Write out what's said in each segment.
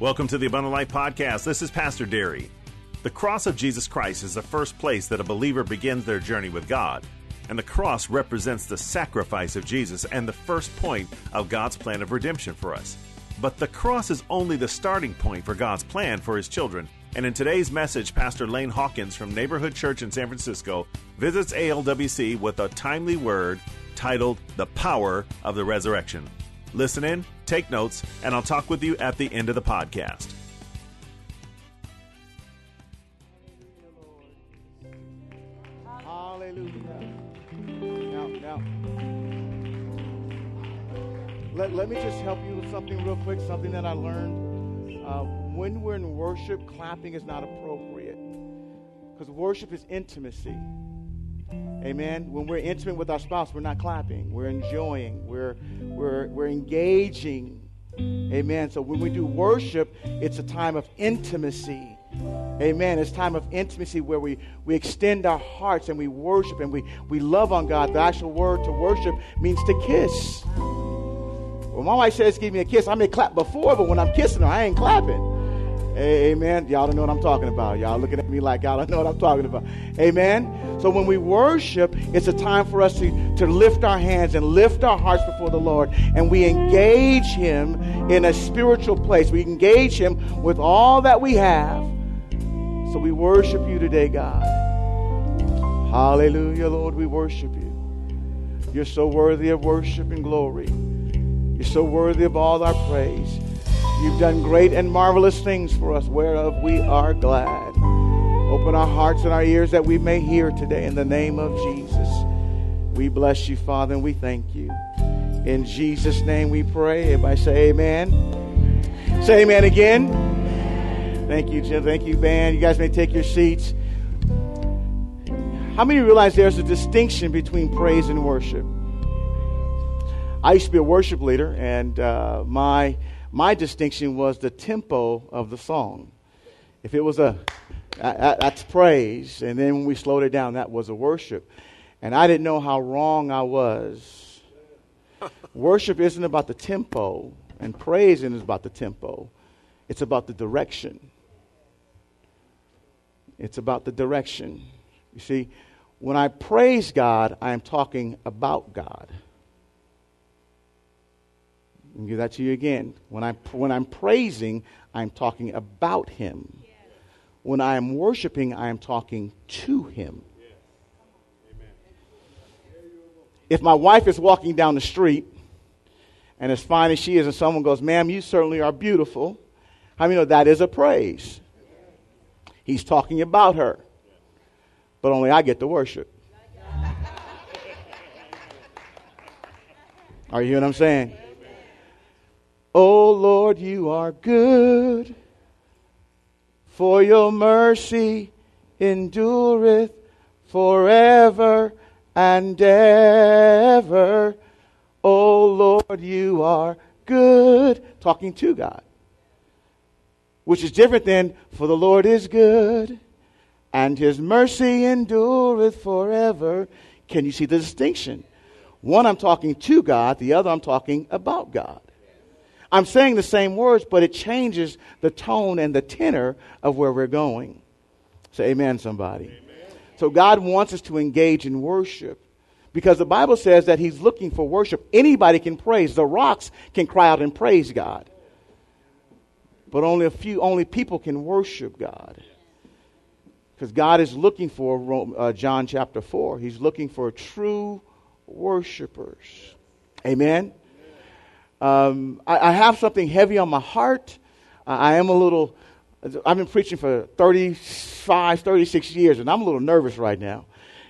Welcome to the Abundant Life Podcast. This is Pastor Derry. The cross of Jesus Christ is the first place that a believer begins their journey with God. And the cross represents the sacrifice of Jesus and the first point of God's plan of redemption for us. But the cross is only the starting point for God's plan for His children. And in today's message, Pastor Lane Hawkins from Neighborhood Church in San Francisco visits ALWC with a timely word titled The Power of the Resurrection. Listen in, take notes, and I'll talk with you at the end of the podcast. Hallelujah. Now, now, let, let me just help you with something real quick, something that I learned. Uh, when we're in worship, clapping is not appropriate because worship is intimacy. Amen. When we're intimate with our spouse, we're not clapping. We're enjoying. We're, we're, we're engaging. Amen. So when we do worship, it's a time of intimacy. Amen. It's time of intimacy where we, we extend our hearts and we worship and we, we love on God. The actual word to worship means to kiss. When my wife says, give me a kiss, I may clap before, but when I'm kissing her, I ain't clapping. Amen. Y'all don't know what I'm talking about. Y'all looking at me like y'all don't know what I'm talking about. Amen. So when we worship, it's a time for us to, to lift our hands and lift our hearts before the Lord. And we engage Him in a spiritual place. We engage Him with all that we have. So we worship you today, God. Hallelujah, Lord. We worship you. You're so worthy of worship and glory. You're so worthy of all our praise. You've done great and marvelous things for us, whereof we are glad. Open our hearts and our ears that we may hear today in the name of Jesus. We bless you, Father, and we thank you. In Jesus' name we pray. Everybody say amen. Say amen again. Thank you, Jim. Thank you, band. You guys may take your seats. How many realize there's a distinction between praise and worship? I used to be a worship leader, and uh, my my distinction was the tempo of the song. If it was a, that's praise. And then when we slowed it down, that was a worship. And I didn't know how wrong I was. worship isn't about the tempo, and praise isn't about the tempo. It's about the direction. It's about the direction. You see, when I praise God, I am talking about God. I'll give that to you again. When, I, when I'm praising, I'm talking about Him. When I am worshiping, I am talking to Him. If my wife is walking down the street, and as fine as she is, and someone goes, Ma'am, you certainly are beautiful, how many know that is a praise? He's talking about her. But only I get to worship. Are you hearing what I'm saying? O Lord, you are good, for your mercy endureth forever and ever. O Lord, you are good. Talking to God. Which is different than, for the Lord is good, and his mercy endureth forever. Can you see the distinction? One, I'm talking to God, the other, I'm talking about God. I'm saying the same words, but it changes the tone and the tenor of where we're going. Say amen, somebody. Amen. So God wants us to engage in worship because the Bible says that He's looking for worship. Anybody can praise. The rocks can cry out and praise God. But only a few, only people can worship God. Because God is looking for, uh, John chapter 4, He's looking for true worshipers. Amen. Um, I, I, have something heavy on my heart. I am a little, I've been preaching for 35, 36 years, and I'm a little nervous right now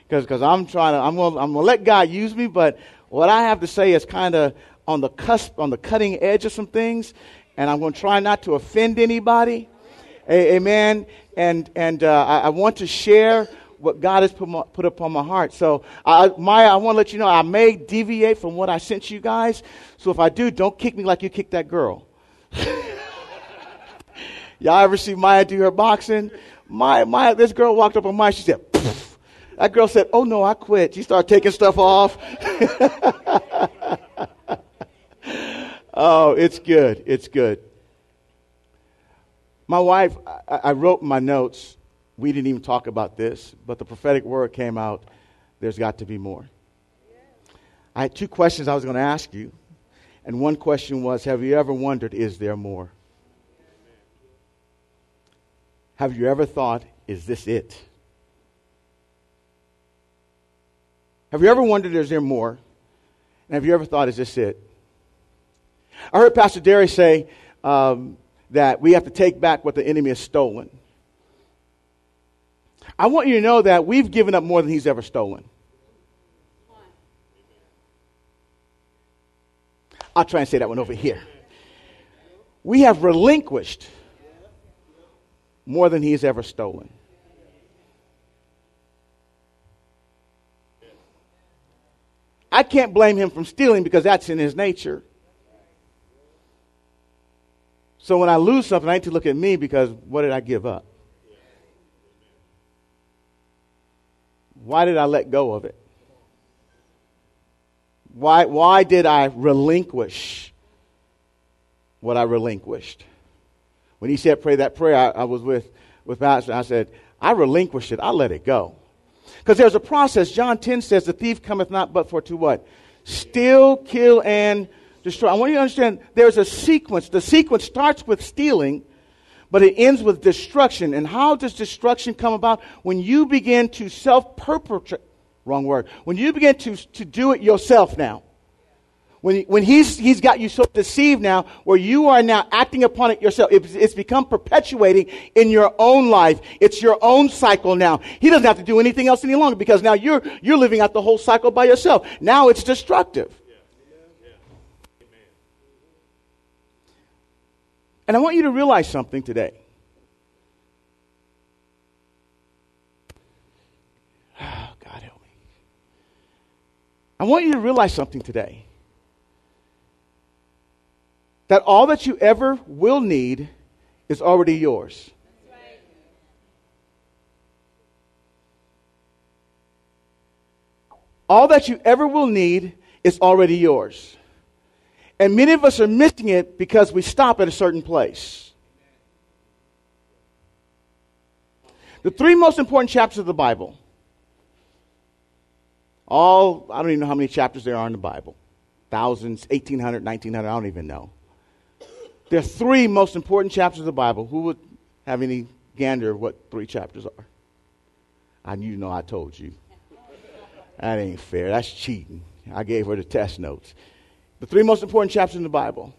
because I'm trying to, I'm going I'm to let God use me, but what I have to say is kind of on the cusp, on the cutting edge of some things, and I'm going to try not to offend anybody. Amen. And, and uh, I, I want to share what God has put, put upon my heart. So, I, Maya, I want to let you know I may deviate from what I sent you guys. So, if I do, don't kick me like you kicked that girl. Y'all ever see Maya do her boxing? Maya, Maya, this girl walked up on Maya. She said, Poof. That girl said, Oh no, I quit. She started taking stuff off. oh, it's good. It's good. My wife, I, I wrote my notes. We didn't even talk about this, but the prophetic word came out there's got to be more. I had two questions I was going to ask you. And one question was Have you ever wondered, is there more? Have you ever thought, is this it? Have you ever wondered, is there more? And have you ever thought, is this it? I heard Pastor Derry say um, that we have to take back what the enemy has stolen. I want you to know that we've given up more than he's ever stolen. I'll try and say that one over here. We have relinquished more than he's ever stolen. I can't blame him from stealing because that's in his nature. So when I lose something, I need to look at me because what did I give up? Why did I let go of it? Why, why did I relinquish what I relinquished? When he said, pray that prayer, I, I was with, with Pastor. I said, I relinquished it. I let it go. Because there's a process. John 10 says, the thief cometh not but for to what? Steal, kill, and destroy. I want you to understand there's a sequence. The sequence starts with stealing, but it ends with destruction. And how does destruction come about? When you begin to self perpetrate, wrong word, when you begin to, to do it yourself now. When, when he's, he's got you so deceived now, where you are now acting upon it yourself, it's, it's become perpetuating in your own life. It's your own cycle now. He doesn't have to do anything else any longer because now you're, you're living out the whole cycle by yourself. Now it's destructive. And I want you to realize something today. Oh, God help me. I want you to realize something today that all that you ever will need is already yours. All that you ever will need is already yours. And many of us are missing it because we stop at a certain place. The three most important chapters of the Bible, all, I don't even know how many chapters there are in the Bible thousands, 1800, 1900, I don't even know. There are three most important chapters of the Bible. Who would have any gander of what three chapters are? I knew you know I told you. That ain't fair. That's cheating. I gave her the test notes. The three most important chapters in the Bible.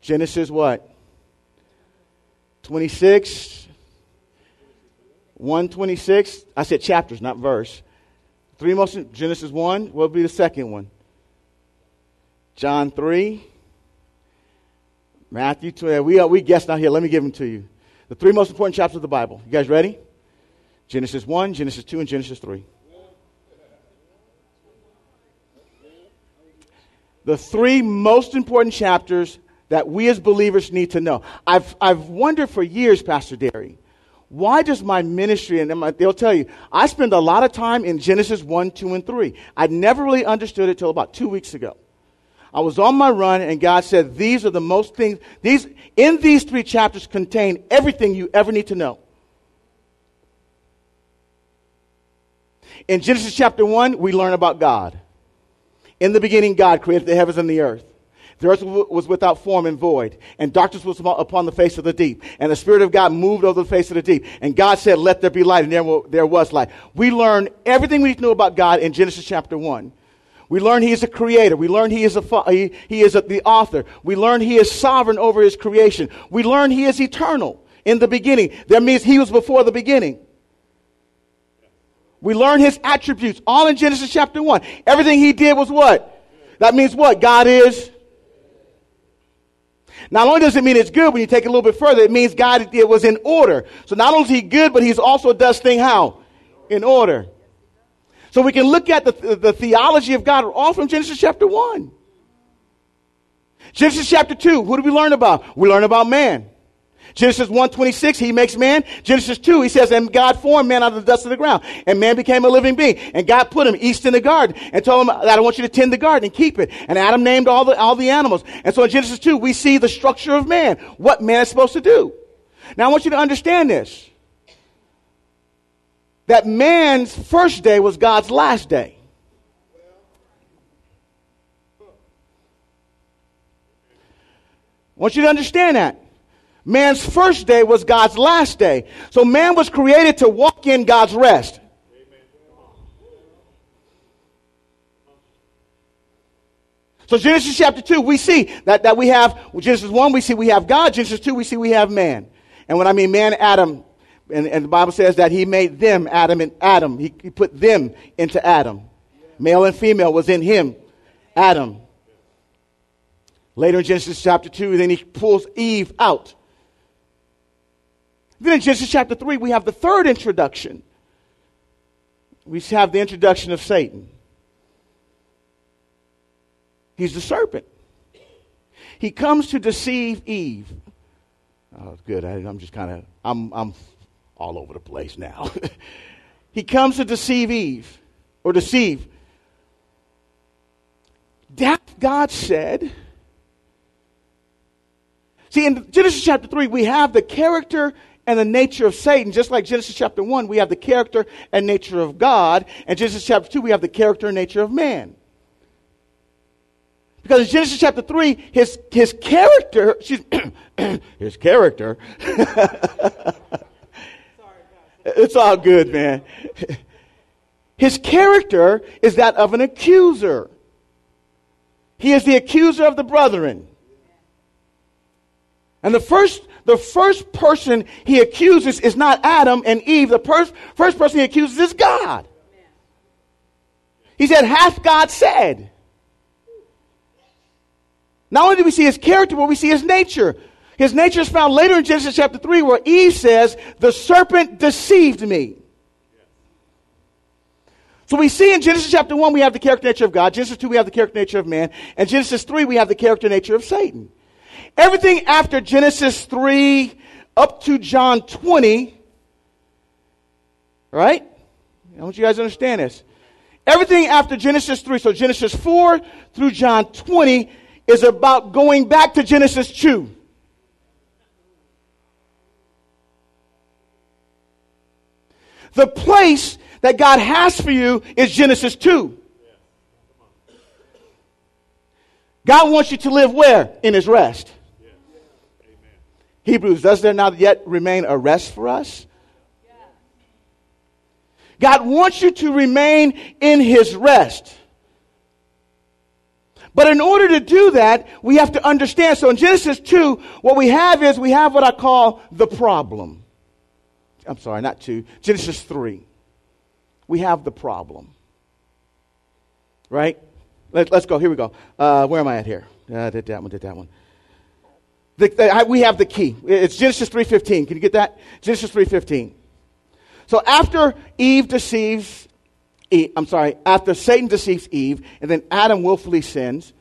Genesis what? 26. 126. I said chapters, not verse. Three most Genesis 1, what be the second one? John 3, Matthew 12. We, are, we guessed out here. Let me give them to you. The three most important chapters of the Bible. You guys ready? Genesis 1, Genesis 2, and Genesis 3. The three most important chapters that we as believers need to know. I've, I've wondered for years, Pastor Derry, why does my ministry, and they'll tell you, I spend a lot of time in Genesis 1, 2, and 3. I never really understood it till about two weeks ago. I was on my run and God said, these are the most things, these, in these three chapters contain everything you ever need to know. In Genesis chapter 1, we learn about God. In the beginning, God created the heavens and the earth. The earth was without form and void, and darkness was upon the face of the deep. And the Spirit of God moved over the face of the deep. And God said, Let there be light, and there, there was light. We learn everything we need to know about God in Genesis chapter 1. We learn he is a creator. We learn he is, a, he, he is a, the author. We learn he is sovereign over his creation. We learn he is eternal in the beginning. That means he was before the beginning. We learn his attributes all in Genesis chapter 1. Everything he did was what? That means what? God is. Not only does it mean it's good when you take it a little bit further, it means God it was in order. So not only is he good, but he's also does thing how? In order. So we can look at the, the theology of God all from Genesis chapter 1. Genesis chapter 2, who do we learn about? We learn about man. Genesis 1:26, he makes man. Genesis 2, he says, and God formed man out of the dust of the ground. And man became a living being. And God put him east in the garden and told him that I want you to tend the garden and keep it. And Adam named all the, all the animals. And so in Genesis 2, we see the structure of man, what man is supposed to do. Now I want you to understand this. That man's first day was God's last day. I want you to understand that. Man's first day was God's last day. So man was created to walk in God's rest. So Genesis chapter 2, we see that, that we have, Genesis 1, we see we have God. Genesis 2, we see we have man. And when I mean man, Adam, and, and the Bible says that he made them, Adam and Adam. He, he put them into Adam. Male and female was in him, Adam. Later in Genesis chapter 2, then he pulls Eve out. Then in Genesis chapter 3, we have the third introduction. We have the introduction of Satan. He's the serpent. He comes to deceive Eve. Oh, good. I, am just kind of, I'm, I'm all over the place now. he comes to deceive Eve, or deceive. That God said, See, in Genesis chapter 3, we have the character and the nature of Satan. Just like Genesis chapter 1, we have the character and nature of God. And Genesis chapter 2, we have the character and nature of man. Because in Genesis chapter 3, his, his character, his character, it's all good, man. His character is that of an accuser. He is the accuser of the brethren. And the first, the first person he accuses is not Adam and Eve. The first, first person he accuses is God. He said, Hath God said? Not only do we see his character, but we see his nature. His nature is found later in Genesis chapter 3, where Eve says, The serpent deceived me. So we see in Genesis chapter 1, we have the character nature of God. Genesis 2, we have the character nature of man. And Genesis 3, we have the character nature of Satan. Everything after Genesis 3 up to John 20, right? I want you guys to understand this. Everything after Genesis 3, so Genesis 4 through John 20, is about going back to Genesis 2. The place that God has for you is Genesis 2. God wants you to live where? In His rest. Hebrews, does there not yet remain a rest for us? God wants you to remain in His rest. But in order to do that, we have to understand. So in Genesis 2, what we have is we have what I call the problem. I'm sorry, not 2. Genesis 3. We have the problem. Right? Let, us go. Here we go. Uh, where am I at here? Uh, did that one, did that one. The, the, we have the key. It's Genesis 3.15. Can you get that? Genesis 3.15. So after Eve deceives, Eve, I'm sorry, after Satan deceives Eve, and then Adam willfully sins,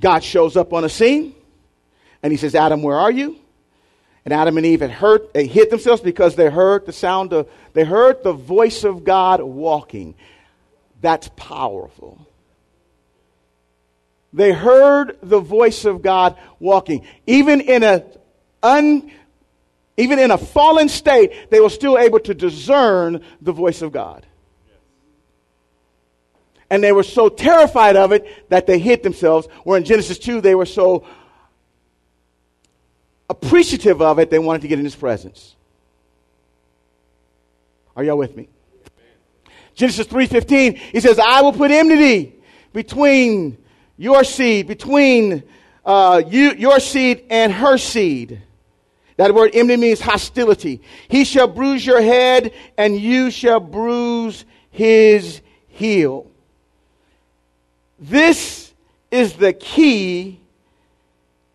God shows up on a scene, and he says, Adam, where are you? And Adam and Eve had hurt, they hid themselves because they heard the sound of, they heard the voice of God walking. That's powerful. They heard the voice of God walking. Even in a un, even in a fallen state, they were still able to discern the voice of God. And they were so terrified of it that they hid themselves. Where in Genesis 2, they were so appreciative of it, they wanted to get in his presence. Are y'all with me? Genesis 3:15, he says, "I will put enmity between your seed, between uh, you, your seed and her seed. That word enmity means hostility. He shall bruise your head, and you shall bruise his heel. This is the key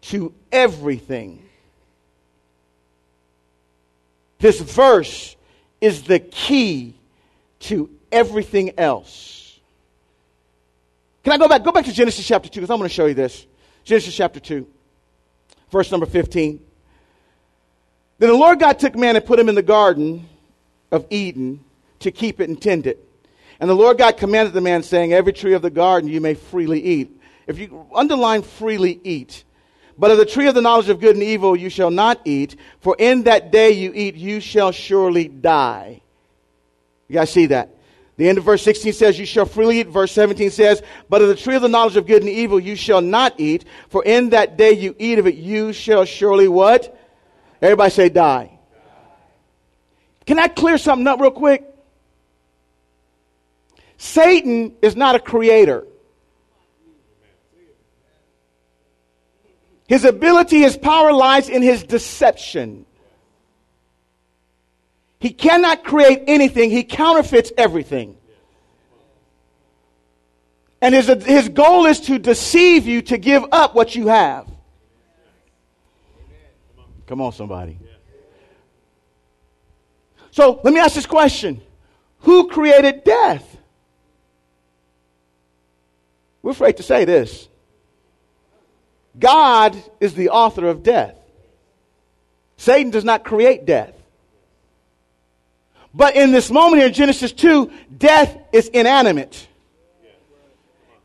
to everything. This verse is the key to everything else. Can I go back? Go back to Genesis chapter 2 because I'm going to show you this. Genesis chapter 2, Verse number 15. Then the Lord God took man and put him in the garden of Eden to keep it and tend it. And the Lord God commanded the man, saying, Every tree of the garden you may freely eat. If you underline freely eat, but of the tree of the knowledge of good and evil you shall not eat, for in that day you eat, you shall surely die. You guys see that? The end of verse 16 says, You shall freely eat. Verse 17 says, But of the tree of the knowledge of good and evil you shall not eat, for in that day you eat of it, you shall surely what? Everybody say, die. die. Can I clear something up real quick? Satan is not a creator. His ability, his power lies in his deception. He cannot create anything, he counterfeits everything. And his, his goal is to deceive you to give up what you have. Come on, somebody. So let me ask this question Who created death? We're afraid to say this. God is the author of death. Satan does not create death. But in this moment here in Genesis 2, death is inanimate.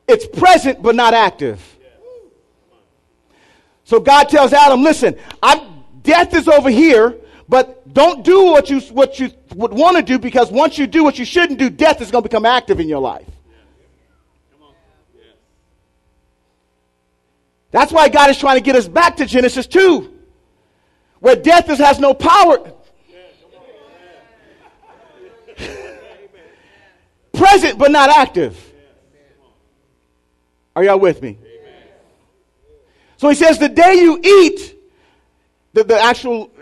It's present but not active. So God tells Adam, listen, I'm, death is over here, but don't do what you, what you would want to do because once you do what you shouldn't do, death is going to become active in your life. That's why God is trying to get us back to Genesis 2, where death is, has no power. Present but not active. Are y'all with me? So he says, the day you eat, the, the actual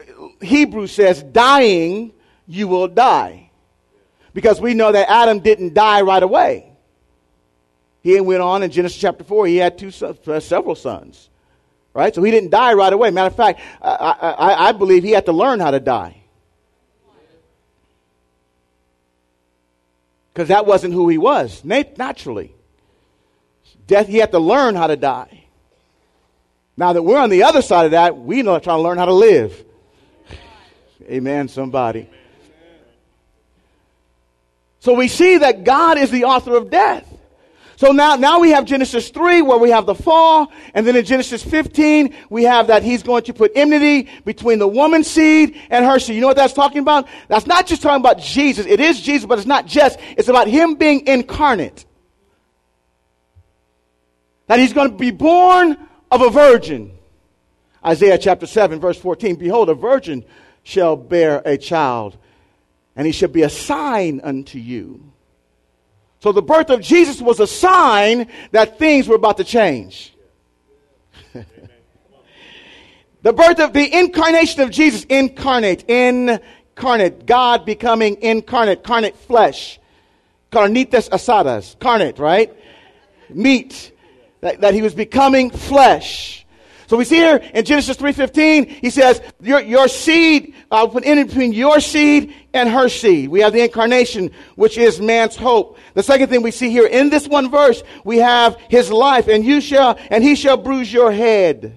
Hebrew says, dying, you will die. Because we know that Adam didn't die right away. He went on in Genesis chapter 4, he had two uh, several sons. Right? So he didn't die right away. Matter of fact, I, I, I believe he had to learn how to die. Because that wasn't who he was, naturally. Death, he had to learn how to die. Now that we're on the other side of that, we know trying to learn how to live. Amen, somebody. So we see that God is the author of death. So now, now we have Genesis 3 where we have the fall. And then in Genesis 15, we have that he's going to put enmity between the woman's seed and her seed. You know what that's talking about? That's not just talking about Jesus. It is Jesus, but it's not just. It's about him being incarnate. That he's going to be born of a virgin. Isaiah chapter 7 verse 14. Behold, a virgin shall bear a child and he shall be a sign unto you so the birth of Jesus was a sign that things were about to change. the birth of the incarnation of Jesus, incarnate, incarnate, God becoming incarnate, carnate flesh, carnitas asadas, carnate, right? Meat, that, that he was becoming flesh. So we see here in Genesis 3.15, he says, your, your seed, I'll put in between your seed and her seed. We have the incarnation, which is man's hope. The second thing we see here in this one verse, we have his life, and you shall, and he shall bruise your head.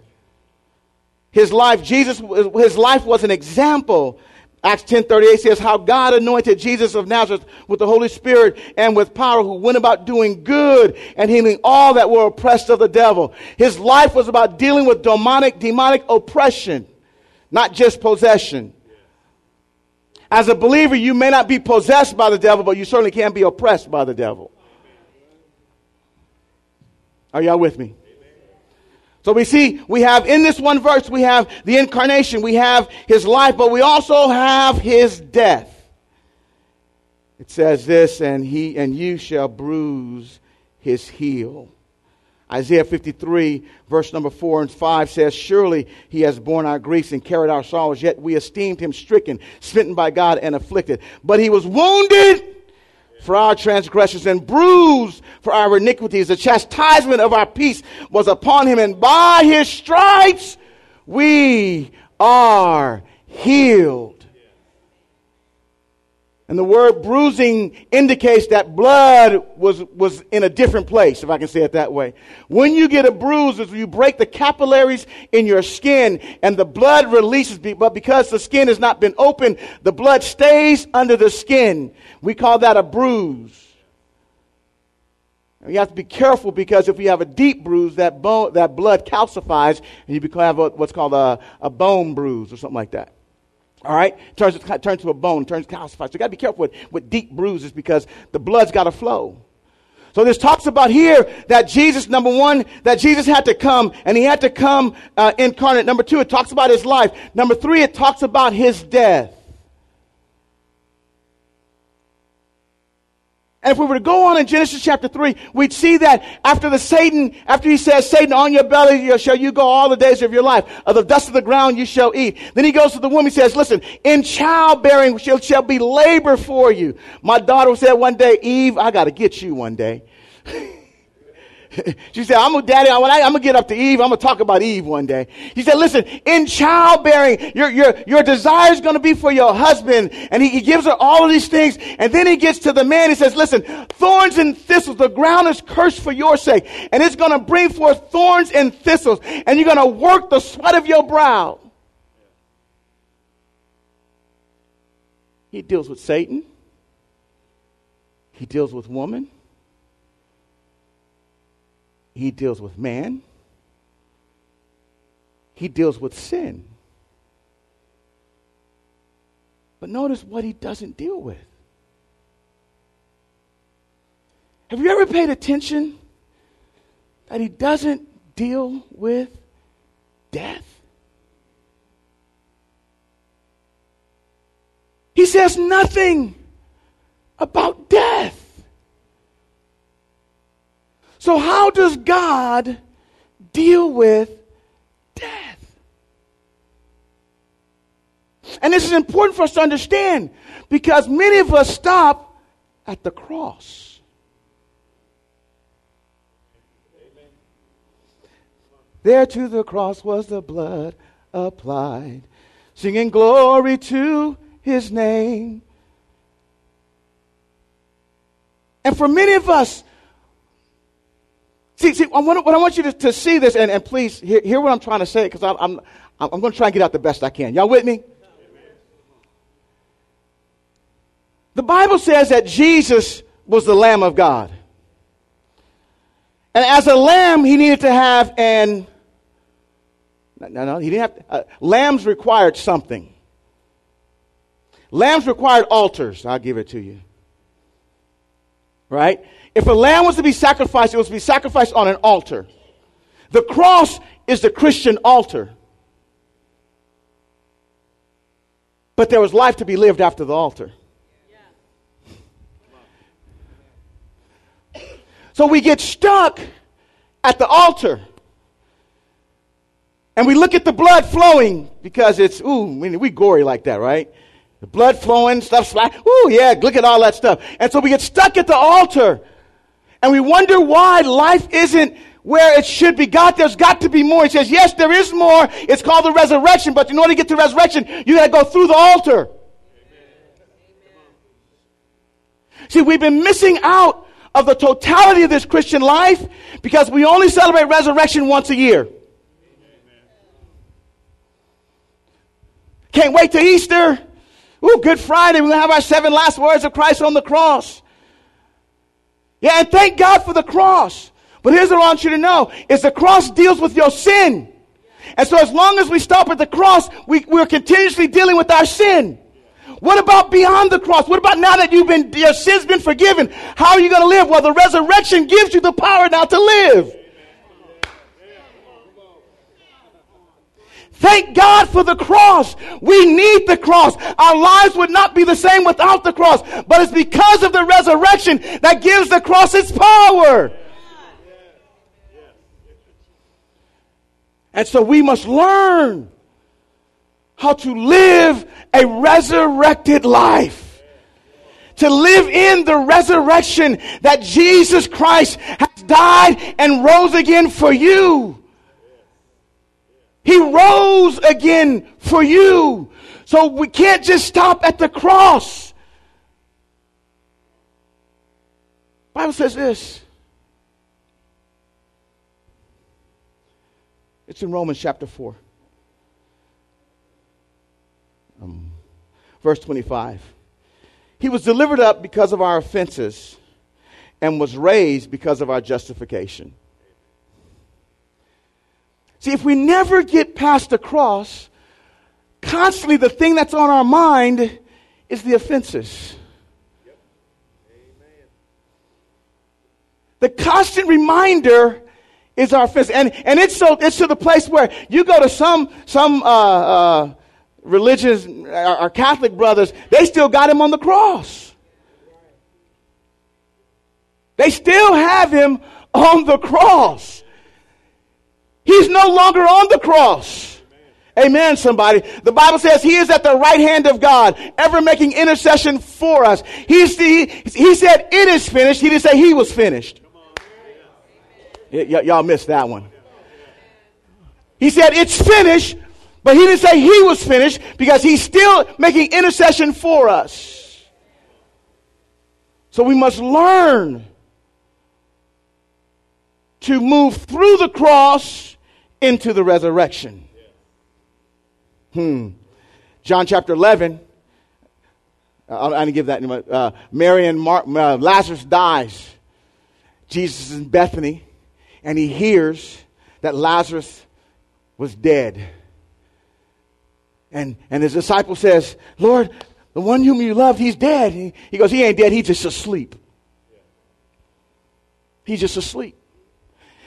His life, Jesus, his life was an example Acts 10:38 says how God anointed Jesus of Nazareth with the Holy Spirit and with power who went about doing good and healing all that were oppressed of the devil. His life was about dealing with demonic demonic oppression, not just possession. As a believer, you may not be possessed by the devil, but you certainly can be oppressed by the devil. Are y'all with me? So we see, we have in this one verse, we have the incarnation, we have his life, but we also have his death. It says this, and he and you shall bruise his heel. Isaiah 53, verse number 4 and 5 says, Surely he has borne our griefs and carried our sorrows, yet we esteemed him stricken, smitten by God, and afflicted. But he was wounded for our transgressions and bruised for our iniquities. The chastisement of our peace was upon him, and by his stripes we are healed. And the word bruising indicates that blood was, was in a different place, if I can say it that way. When you get a bruise, is you break the capillaries in your skin and the blood releases, but because the skin has not been open, the blood stays under the skin. We call that a bruise. You have to be careful because if you have a deep bruise, that, bone, that blood calcifies and you have what's called a, a bone bruise or something like that. All right? Turns, turns to a bone, turns calcified. So you got to be careful with, with deep bruises because the blood's got to flow. So this talks about here that Jesus, number one, that Jesus had to come and he had to come uh, incarnate. Number two, it talks about his life. Number three, it talks about his death. And if we were to go on in Genesis chapter 3, we'd see that after the Satan, after he says, Satan, on your belly shall you go all the days of your life. Of the dust of the ground you shall eat. Then he goes to the woman, he says, listen, in childbearing shall, shall be labor for you. My daughter said one day, Eve, I gotta get you one day. she said, I'm a daddy, I'm gonna get up to Eve, I'm gonna talk about Eve one day. He said, listen, in childbearing, your, your, your desire is gonna be for your husband. And he, he gives her all of these things. And then he gets to the man, he says, listen, thorns and thistles, the ground is cursed for your sake. And it's gonna bring forth thorns and thistles. And you're gonna work the sweat of your brow. He deals with Satan. He deals with woman. He deals with man. He deals with sin. But notice what he doesn't deal with. Have you ever paid attention that he doesn't deal with death? He says nothing about death. So, how does God deal with death? And this is important for us to understand because many of us stop at the cross. There to the cross was the blood applied, singing glory to his name. And for many of us, See, see, I want, what I want you to, to see this, and, and please hear, hear what I'm trying to say, because I'm, I'm, I'm going to try and get out the best I can. Y'all with me? The Bible says that Jesus was the Lamb of God. And as a lamb, he needed to have an. No, no, he didn't have. Uh, lambs required something. Lambs required altars. I'll give it to you. Right? If a lamb was to be sacrificed, it was to be sacrificed on an altar. The cross is the Christian altar. But there was life to be lived after the altar. So we get stuck at the altar. And we look at the blood flowing because it's, ooh, we gory like that, right? The blood flowing, stuff splash. Ooh, yeah, look at all that stuff. And so we get stuck at the altar. And we wonder why life isn't where it should be. God, there's got to be more. He says, yes, there is more. It's called the resurrection, but in order to get to resurrection, you gotta go through the altar. Amen. See, we've been missing out of the totality of this Christian life because we only celebrate resurrection once a year. Can't wait to Easter. Ooh, Good Friday. We're going to have our seven last words of Christ on the cross. Yeah, and thank God for the cross. But here's what I want you to know is the cross deals with your sin. And so as long as we stop at the cross, we, we're continuously dealing with our sin. What about beyond the cross? What about now that you've been, your sin's been forgiven? How are you going to live? Well, the resurrection gives you the power now to live. Thank God for the cross. We need the cross. Our lives would not be the same without the cross. But it's because of the resurrection that gives the cross its power. And so we must learn how to live a resurrected life. To live in the resurrection that Jesus Christ has died and rose again for you. He rose again for you. So we can't just stop at the cross. Bible says this. It's in Romans chapter 4. Um, verse 25. He was delivered up because of our offenses and was raised because of our justification. See, if we never get past the cross, constantly the thing that's on our mind is the offenses. The constant reminder is our offense. And, and it's so, it's to the place where you go to some, some, uh, uh, religions, our, our Catholic brothers, they still got him on the cross. They still have him on the cross. He's no longer on the cross. Amen, somebody. The Bible says he is at the right hand of God, ever making intercession for us. He's the, he said, it is finished. He didn't say he was finished. Y- y- y'all missed that one. He said, it's finished, but he didn't say he was finished because he's still making intercession for us. So we must learn to move through the cross into the resurrection. Hmm. John chapter 11. Uh, I didn't give that. Uh, Mary and Mar- uh, Lazarus dies. Jesus is in Bethany, and he hears that Lazarus was dead. And, and his disciple says, Lord, the one whom you loved, he's dead. He, he goes, he ain't dead, he's just asleep. He's just asleep.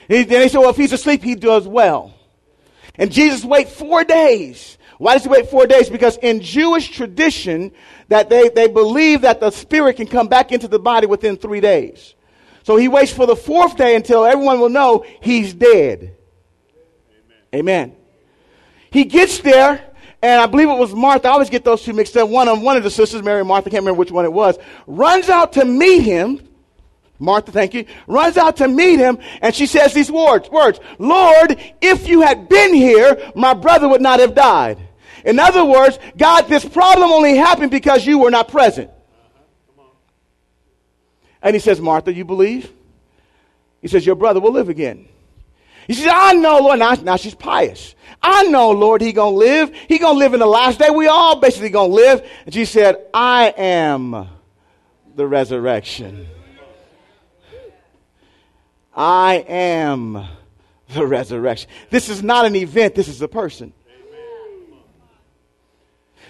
And they said, well, if he's asleep, he does well. And Jesus wait four days. Why does he wait four days? Because in Jewish tradition, that they, they believe that the spirit can come back into the body within three days. So he waits for the fourth day until everyone will know he's dead. Amen. Amen. He gets there, and I believe it was Martha. I always get those two mixed up. One of one of the sisters, Mary Martha, can't remember which one it was, runs out to meet him Martha, thank you, runs out to meet him and she says these words, words, Lord, if you had been here, my brother would not have died. In other words, God, this problem only happened because you were not present. And he says, Martha, you believe? He says, your brother will live again. He says, I know, Lord. Now, now she's pious. I know, Lord, he gonna live. He gonna live in the last day. We all basically gonna live. And she said, I am the resurrection. I am the resurrection. This is not an event, this is a person.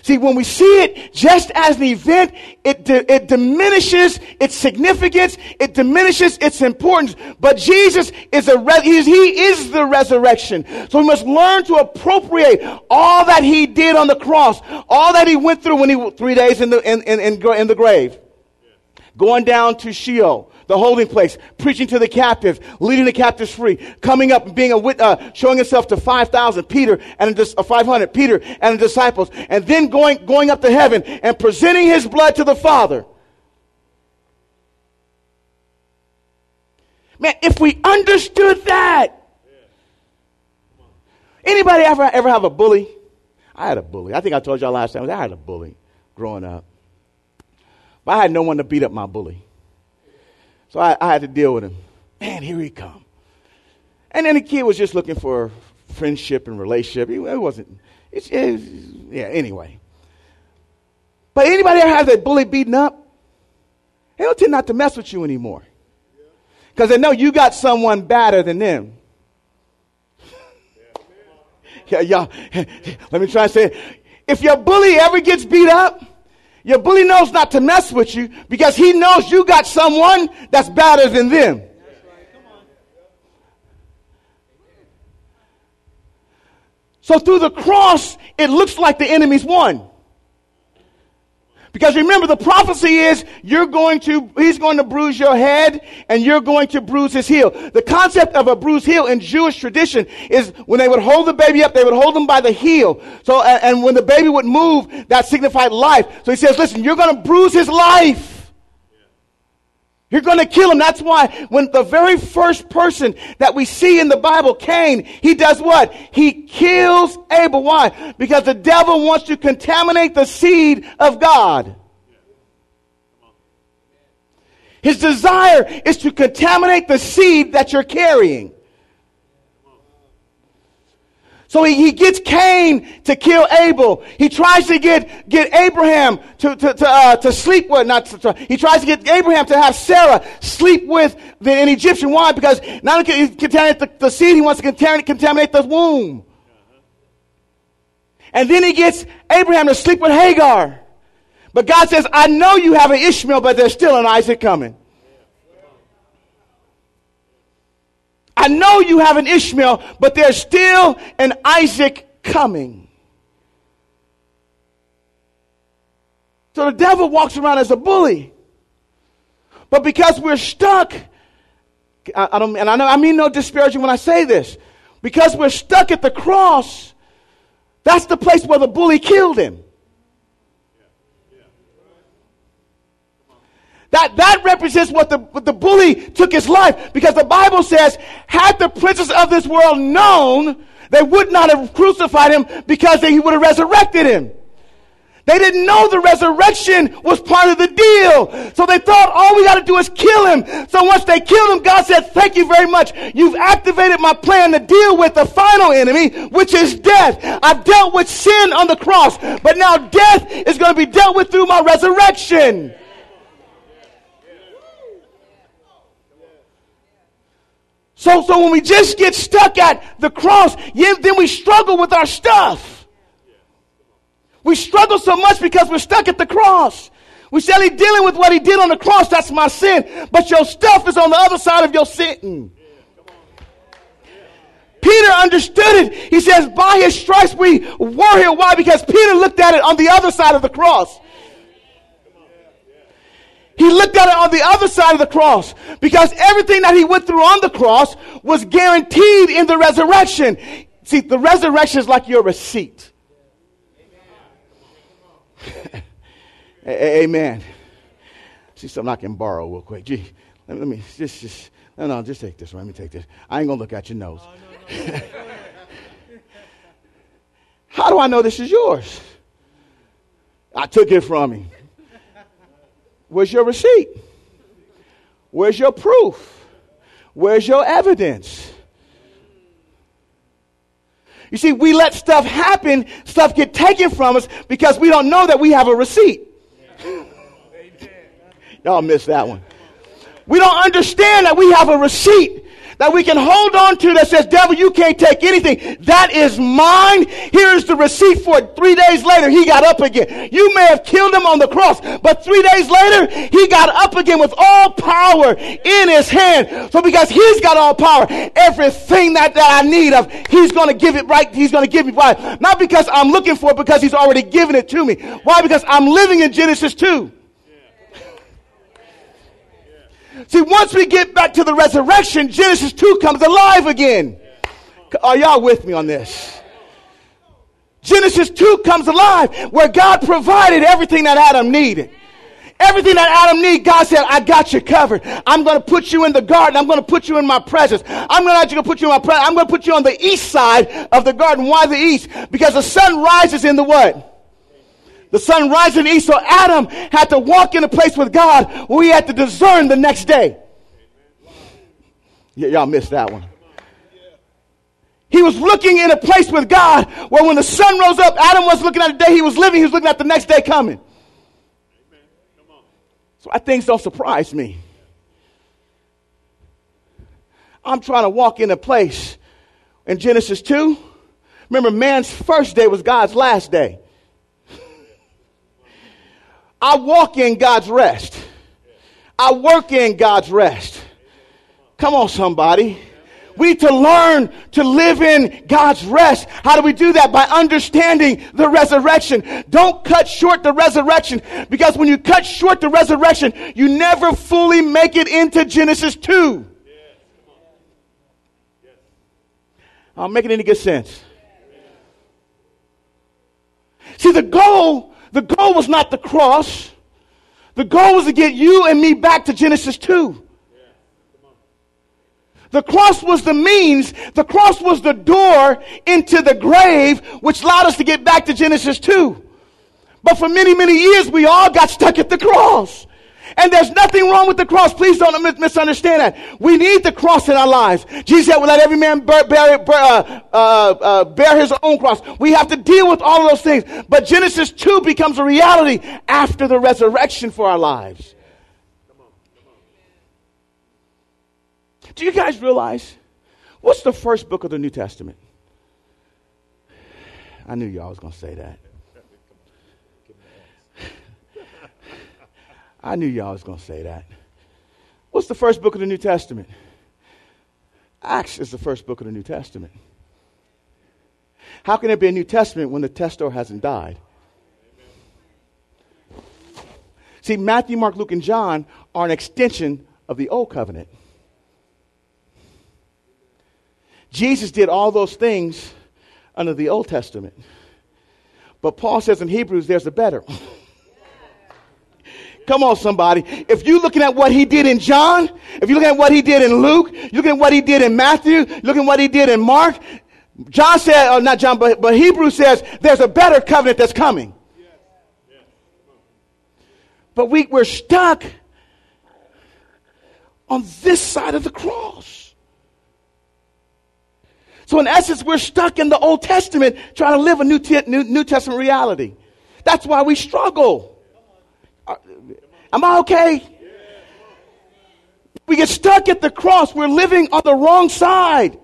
See, when we see it just as an event, it, it diminishes its significance, it diminishes its importance. But Jesus is a re- he is the resurrection. So we must learn to appropriate all that he did on the cross, all that he went through when he three days in the in, in, in, in the grave, going down to Sheol, the holding place, preaching to the captives, leading the captives free, coming up and being a wit, uh, showing himself to 5,000, Peter and a, uh, 500, Peter and the disciples, and then going, going up to heaven and presenting his blood to the Father. Man, if we understood that, anybody ever, ever have a bully? I had a bully. I think I told y'all last time, I had a bully growing up. But I had no one to beat up my bully. So I, I had to deal with him. Man, here he come. And then the kid was just looking for friendship and relationship. It wasn't, yeah, anyway. But anybody ever have that bully beaten up? They don't tend not to mess with you anymore. Because they know you got someone better than them. yeah, y'all, let me try and say it. If your bully ever gets beat up, your bully knows not to mess with you because he knows you got someone that's better than them. So through the cross, it looks like the enemy's won. Because remember, the prophecy is you're going to, he's going to bruise your head and you're going to bruise his heel. The concept of a bruised heel in Jewish tradition is when they would hold the baby up, they would hold him by the heel. So, and, when the baby would move, that signified life. So he says, listen, you're going to bruise his life. You're going to kill him. That's why when the very first person that we see in the Bible, Cain, he does what? He kills Abel. Why? Because the devil wants to contaminate the seed of God. His desire is to contaminate the seed that you're carrying. So he, he gets Cain to kill Abel. He tries to get, get Abraham to, to, to, uh, to sleep with, not to, to, he tries to get Abraham to have Sarah sleep with the, an Egyptian. Why? Because not only can he contaminate the, the seed, he wants to contaminate, contaminate the womb. And then he gets Abraham to sleep with Hagar. But God says, I know you have an Ishmael, but there's still an Isaac coming. I know you have an Ishmael, but there's still an Isaac coming. So the devil walks around as a bully. But because we're stuck, I, I don't, and I know I mean no disparaging when I say this. Because we're stuck at the cross, that's the place where the bully killed him. That, that represents what the, what the bully took his life. Because the Bible says, had the princes of this world known, they would not have crucified him because they, he would have resurrected him. They didn't know the resurrection was part of the deal. So they thought all we got to do is kill him. So once they killed him, God said, thank you very much. You've activated my plan to deal with the final enemy, which is death. I've dealt with sin on the cross, but now death is going to be dealt with through my resurrection. So, so when we just get stuck at the cross, yeah, then we struggle with our stuff. We struggle so much because we're stuck at the cross. We say he's dealing with what he did on the cross, that's my sin. But your stuff is on the other side of your sin. Peter understood it. He says, by his stripes we were here. Why? Because Peter looked at it on the other side of the cross. He looked at it on the other side of the cross because everything that he went through on the cross was guaranteed in the resurrection. See, the resurrection is like your receipt. Amen. See something I can borrow real quick. Gee, let me, let me just, just, no, no, just take this one. Let me take this. I ain't to look at your nose. How do I know this is yours? I took it from him. Where's your receipt? Where's your proof? Where's your evidence? You see, we let stuff happen, stuff get taken from us because we don't know that we have a receipt. Y'all missed that one. We don't understand that we have a receipt that we can hold on to that says, devil, you can't take anything. That is mine. Here's the receipt for it. Three days later, he got up again. You may have killed him on the cross, but three days later, he got up again with all power in his hand. So because he's got all power, everything that, that I need of, he's going to give it right. He's going to give me right. Not because I'm looking for it, because he's already given it to me. Why? Because I'm living in Genesis 2. See, once we get back to the resurrection, Genesis 2 comes alive again. Are y'all with me on this? Genesis 2 comes alive where God provided everything that Adam needed. Everything that Adam needed, God said, I got you covered. I'm going to put you in the garden. I'm going to put you in my presence. I'm going to put you in my presence. I'm going to put you on the east side of the garden. Why the east? Because the sun rises in the what? The sun rising east, so Adam had to walk in a place with God he had to discern the next day. Y- y'all missed that one. He was looking in a place with God where when the sun rose up, Adam was looking at the day he was living, he was looking at the next day coming. So I things don't surprise me. I'm trying to walk in a place in Genesis 2. Remember, man's first day was God's last day. I walk in God's rest. I work in God's rest. Come on, somebody. We need to learn to live in God's rest. How do we do that? By understanding the resurrection. Don't cut short the resurrection because when you cut short the resurrection, you never fully make it into Genesis 2. Uh, I'm making any good sense. See, the goal the goal was not the cross. The goal was to get you and me back to Genesis 2. The cross was the means, the cross was the door into the grave, which allowed us to get back to Genesis 2. But for many, many years, we all got stuck at the cross. And there's nothing wrong with the cross. Please don't misunderstand that. We need the cross in our lives. Jesus said, well, let every man bear, bear, bear, uh, uh, uh, bear his own cross. We have to deal with all of those things. But Genesis 2 becomes a reality after the resurrection for our lives. Do you guys realize what's the first book of the New Testament? I knew y'all was going to say that. I knew y'all was going to say that. What's the first book of the New Testament? Acts is the first book of the New Testament. How can there be a New Testament when the testor hasn't died? See, Matthew, Mark, Luke, and John are an extension of the Old Covenant. Jesus did all those things under the Old Testament. But Paul says in Hebrews, there's a better. Come on, somebody. If you're looking at what he did in John, if you're looking at what he did in Luke, you're looking at what he did in Matthew, looking at what he did in Mark, John said, or not John, but, but Hebrews says there's a better covenant that's coming. But we, we're stuck on this side of the cross. So, in essence, we're stuck in the Old Testament trying to live a New, New, New Testament reality. That's why we struggle. Am I okay? We get stuck at the cross. We're living on the wrong side.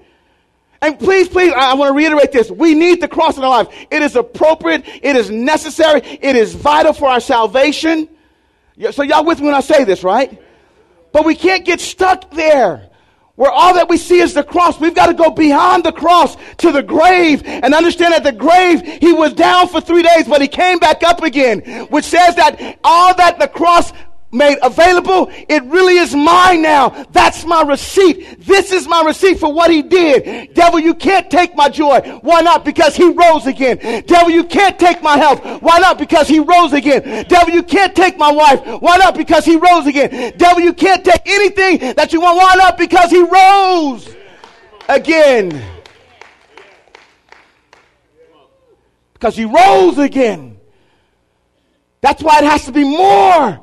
And please, please, I, want to reiterate this. We need the cross in our life. It is appropriate. It is necessary. It is vital for our salvation. So y'all with me when I say this, right? But we can't get stuck there where all that we see is the cross. We've got to go beyond the cross to the grave and understand that the grave, he was down for three days, but he came back up again, which says that all that the cross made available. It really is mine now. That's my receipt. This is my receipt for what he did. Devil, you can't take my joy. Why not? Because he rose again. Devil, you can't take my health. Why not? Because he rose again. Devil, you can't take my wife. Why not? Because he rose again. Devil, you can't take anything that you want. Why not? Because he rose again. Because he rose again. That's why it has to be more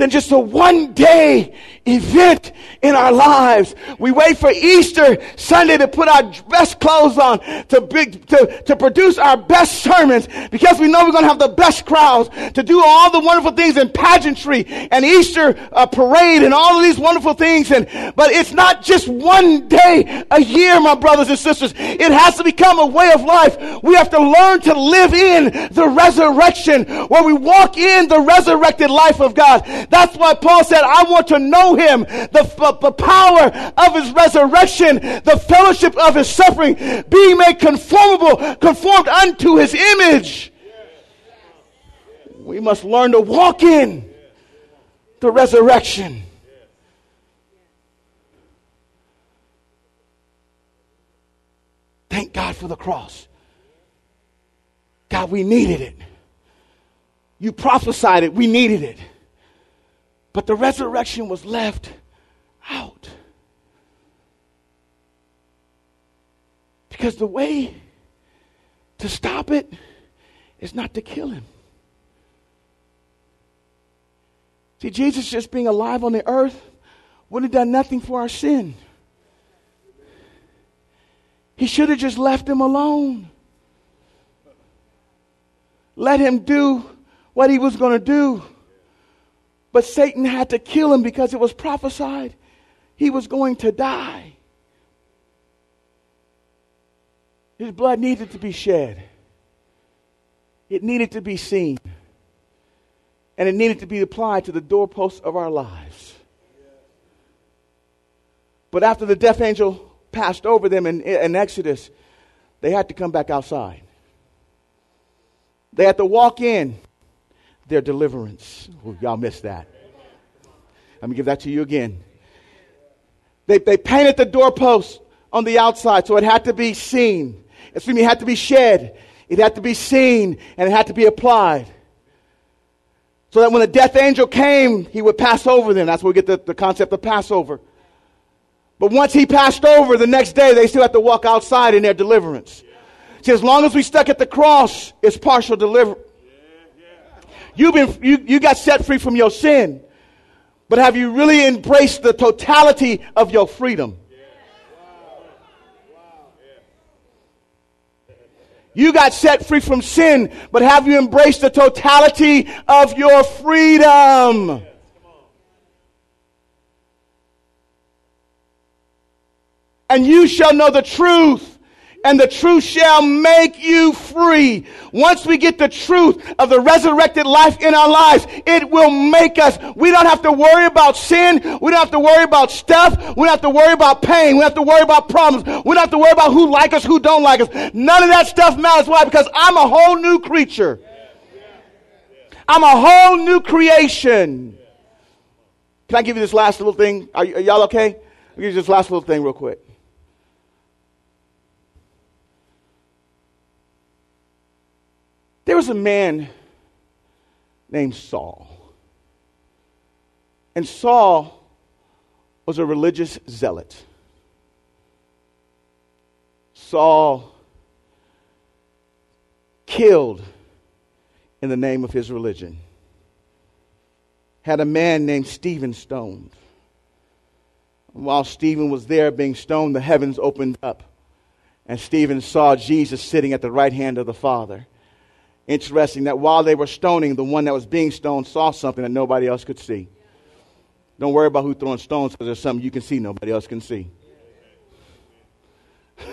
than just a one day event in our lives. We wait for Easter Sunday to put our best clothes on, to, big, to, to produce our best sermons, because we know we're going to have the best crowds, to do all the wonderful things in pageantry and Easter uh, parade and all of these wonderful things. And, but it's not just one day a year, my brothers and sisters. It has to become a way of life. We have to learn to live in the resurrection, where we walk in the resurrected life of God. That's why Paul said, I want to know him, the, the power of his resurrection, the fellowship of his suffering, being made conformable, conformed unto his image. We must learn to walk in the resurrection. Thank God for the cross. God, we needed it. You prophesied it. We needed it. But the resurrection was left out. Because the way to stop it is not to kill him. See, Jesus just being alive on the earth would have done nothing for our sin. He should have just left him alone. Let him do what he was going to do. But Satan had to kill him because it was prophesied he was going to die. His blood needed to be shed, it needed to be seen, and it needed to be applied to the doorposts of our lives. But after the death angel passed over them in, in Exodus, they had to come back outside. They had to walk in their deliverance. Y'all missed that. Let me give that to you again. They, they painted the doorpost on the outside, so it had to be seen. Excuse me, it had to be shed. It had to be seen, and it had to be applied. So that when the death angel came, he would pass over them. That's where we get the, the concept of Passover. But once he passed over, the next day they still have to walk outside in their deliverance. See, as long as we stuck at the cross, it's partial deliverance. You've been, you, you got set free from your sin. But have you really embraced the totality of your freedom? You got set free from sin, but have you embraced the totality of your freedom? And you shall know the truth, and the truth shall make you free. Once we get the truth of the resurrected life in our lives, it will make us. We don't have to worry about sin. We don't have to worry about stuff. We don't have to worry about pain. We don't have to worry about problems. We don't have to worry about who like us, who don't like us. None of that stuff matters. Why? Because I'm a whole new creature. I'm a whole new creation. Can I give you this last little thing? Are, y- are y'all okay? I'll give you this last little thing real quick. There was a man named Saul. And Saul was a religious zealot. Saul killed in the name of his religion. Had a man named Stephen stoned. While Stephen was there being stoned, the heavens opened up, and Stephen saw Jesus sitting at the right hand of the Father interesting that while they were stoning, the one that was being stoned saw something that nobody else could see. Don't worry about who's throwing stones because there's something you can see nobody else can see.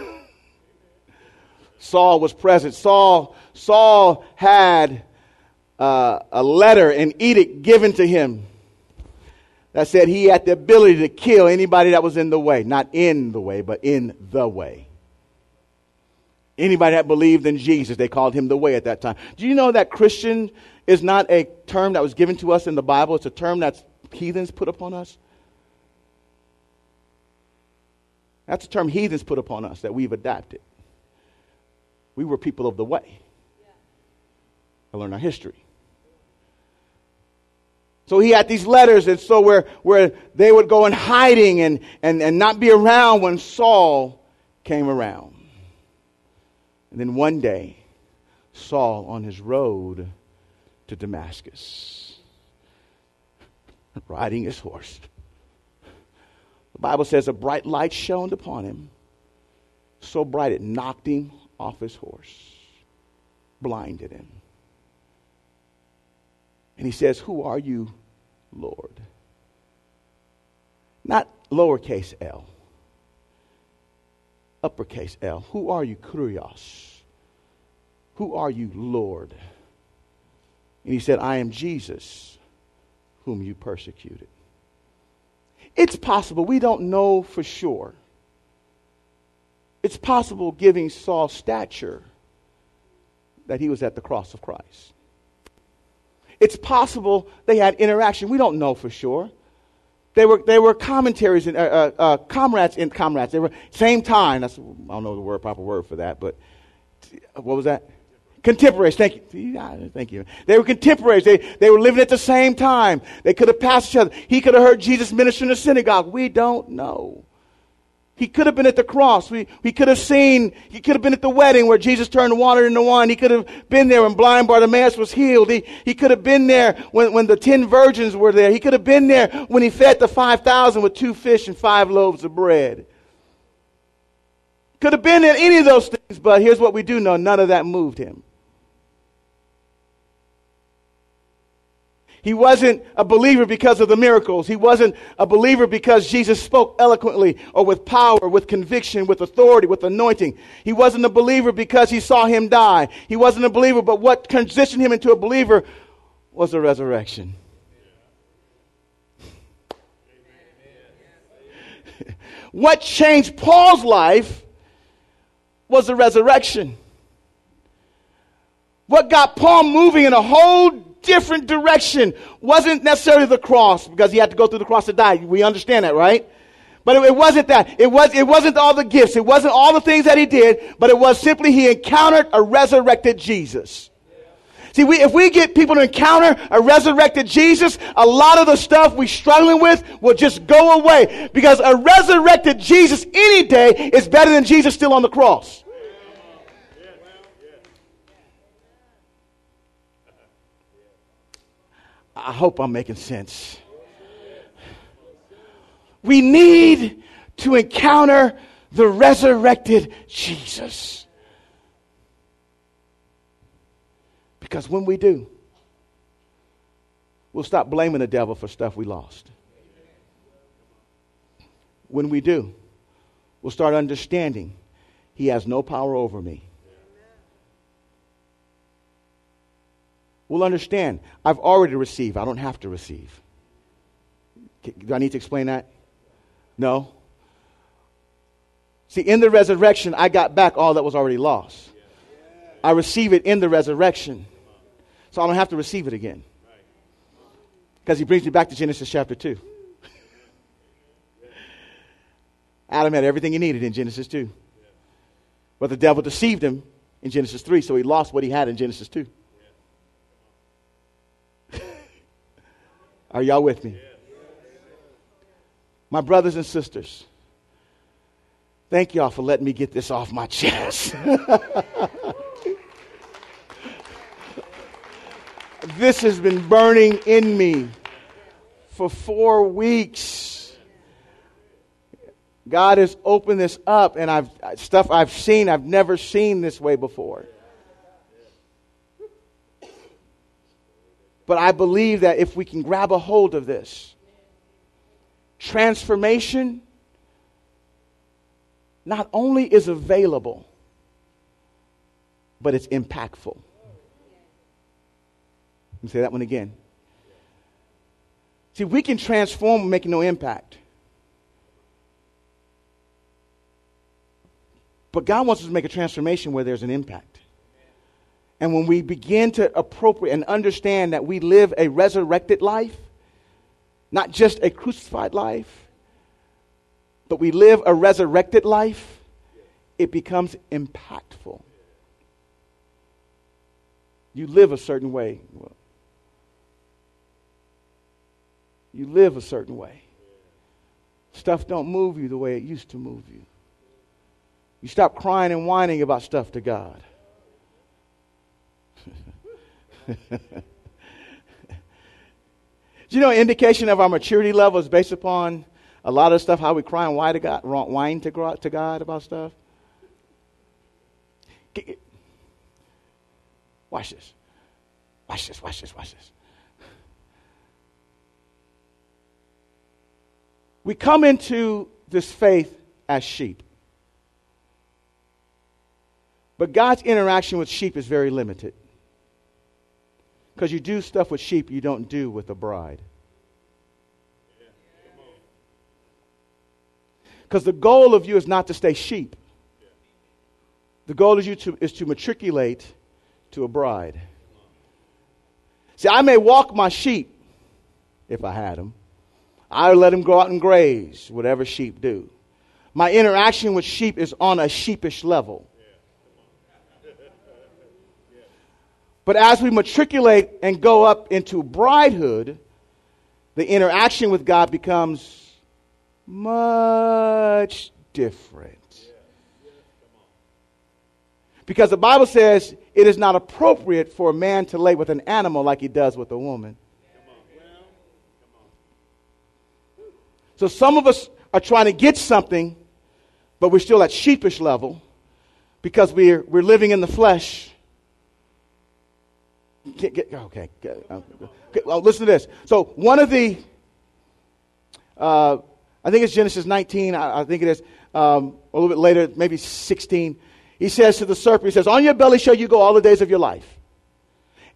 Saul was present. Saul, Saul had uh, a letter, an edict given to him that said he had the ability to kill anybody that was in the way. Not in the way, but in the way. Anybody that believed in Jesus, they called him the way at that time. Do you know that Christian is not a term that was given to us in the Bible? It's a term that heathens put upon us. That's a term heathens put upon us that we've adapted. We were people of the way. I learned our history. So he had these letters, and so where, where they would go in hiding and, and, and not be around when Saul came around. And then one day, Saul on his road to Damascus, riding his horse. The Bible says a bright light shone upon him, so bright it knocked him off his horse, blinded him. And he says, Who are you, Lord? Not lowercase l uppercase L. Who are you, Kurios? Who are you, Lord? And he said, I am Jesus, whom you persecuted. It's possible, we don't know for sure. It's possible, giving Saul stature, that he was at the cross of Christ. It's possible they had interaction. We don't know for sure. They were, they were commentaries and uh, uh, uh, comrades in comrades. They were same time. That's, I don't know the word, proper word for that, but what was that? Contemporaries. Thank you. Thank you. They were contemporaries. They, they were living at the same time. They could have passed each other. He could have heard Jesus minister in the synagogue. We don't know. He could have been at the cross. We, we could have seen, he could have been at the wedding where Jesus turned water into wine. He could have been there when blind Bartimaeus was healed. He, he could have been there when, when the ten virgins were there. He could have been there when he fed the 5,000 with two fish and five loaves of bread. Could have been in any of those things, but here's what we do know none of that moved him. He wasn't a believer because of the miracles. He wasn't a believer because Jesus spoke eloquently or with power, with conviction, with authority, with anointing. He wasn't a believer because he saw him die. He wasn't a believer, but what transitioned him into a believer was the resurrection. what changed Paul's life was the resurrection. What got Paul moving in a whole different direction. Wasn't necessarily the cross because he had to go through the cross to die. We understand that, right? But it, it, wasn't that. It was, it wasn't all the gifts. It wasn't all the things that he did, but it was simply he encountered a resurrected Jesus. See, we, if we get people to encounter a resurrected Jesus, a lot of the stuff we're struggling with will just go away because a resurrected Jesus any day is better than Jesus still on the cross. I hope I'm making sense. We need to encounter the resurrected Jesus. Because when we do, we'll stop blaming the devil for stuff we lost. When we do, we'll start understanding he has no power over me. We'll understand I've already received, I don't have to receive. Do I need to explain that? No. See, in the resurrection, I got back all that was already lost. I receive it in the resurrection. So I don't have to receive it again. Because he brings me back to Genesis chapter 2. Adam had everything he needed in Genesis 2. But the devil deceived him in Genesis 3, so he lost what he had in Genesis 2. Are y'all with me? My brothers and sisters, thank y'all for letting me get this off my chest. this has been burning in me for four weeks. God has opened this up, and I've stuff I've seen I've never seen this way before. But I believe that if we can grab a hold of this, transformation not only is available, but it's impactful. Let me say that one again. See, we can transform making no impact. But God wants us to make a transformation where there's an impact. And when we begin to appropriate and understand that we live a resurrected life, not just a crucified life, but we live a resurrected life, it becomes impactful. You live a certain way. You live a certain way. Stuff don't move you the way it used to move you. You stop crying and whining about stuff to God. Do you know, indication of our maturity level is based upon a lot of stuff, how we cry and whine to God, whine to to God about stuff? Watch this. Watch this, watch this, watch this. We come into this faith as sheep. But God's interaction with sheep is very limited. Because you do stuff with sheep you don't do with a bride. Because the goal of you is not to stay sheep. The goal is, you to, is to matriculate to a bride. See, I may walk my sheep if I had them. I would let them go out and graze, whatever sheep do. My interaction with sheep is on a sheepish level. But as we matriculate and go up into bridehood, the interaction with God becomes much different. Because the Bible says it is not appropriate for a man to lay with an animal like he does with a woman. So some of us are trying to get something, but we're still at sheepish level because we're, we're living in the flesh Get, get, okay. Okay. Well, listen to this. So, one of the, uh, I think it's Genesis 19, I, I think it is, um, a little bit later, maybe 16. He says to the serpent, He says, On your belly shall you go all the days of your life.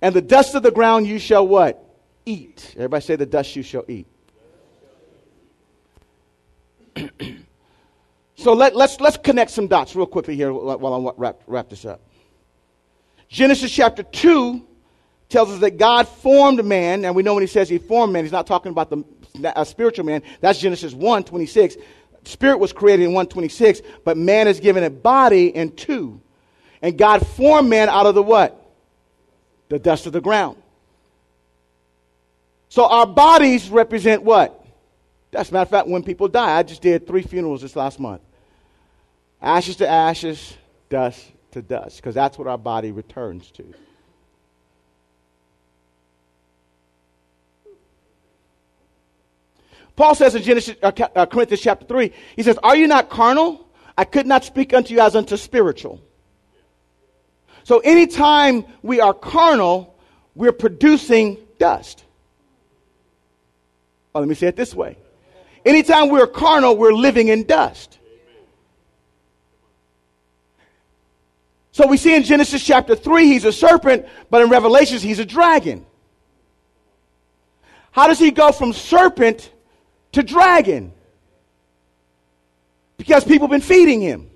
And the dust of the ground you shall what? Eat. Everybody say, The dust you shall eat. so let, let's, let's connect some dots real quickly here while I wrap, wrap this up. Genesis chapter 2 tells us that God formed man, and we know when he says he formed man, he's not talking about the a spiritual man. That's Genesis 1 26. Spirit was created in 126, but man is given a body in 2. And God formed man out of the what? The dust of the ground. So our bodies represent what? As a matter of fact, when people die, I just did three funerals this last month. Ashes to ashes, dust to dust, because that's what our body returns to. Paul says in Genesis, uh, uh, Corinthians chapter 3, he says, Are you not carnal? I could not speak unto you as unto spiritual. So anytime we are carnal, we're producing dust. Oh, let me say it this way. Anytime we're carnal, we're living in dust. So we see in Genesis chapter 3, he's a serpent, but in Revelations, he's a dragon. How does he go from serpent to dragon? Because people have been feeding him.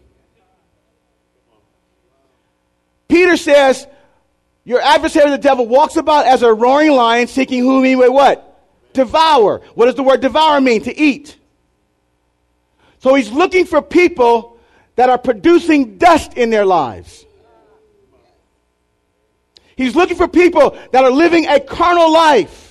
Peter says, Your adversary, the devil, walks about as a roaring lion, seeking whom he may what? Devour. What does the word devour mean? To eat. So he's looking for people that are producing dust in their lives. He's looking for people that are living a carnal life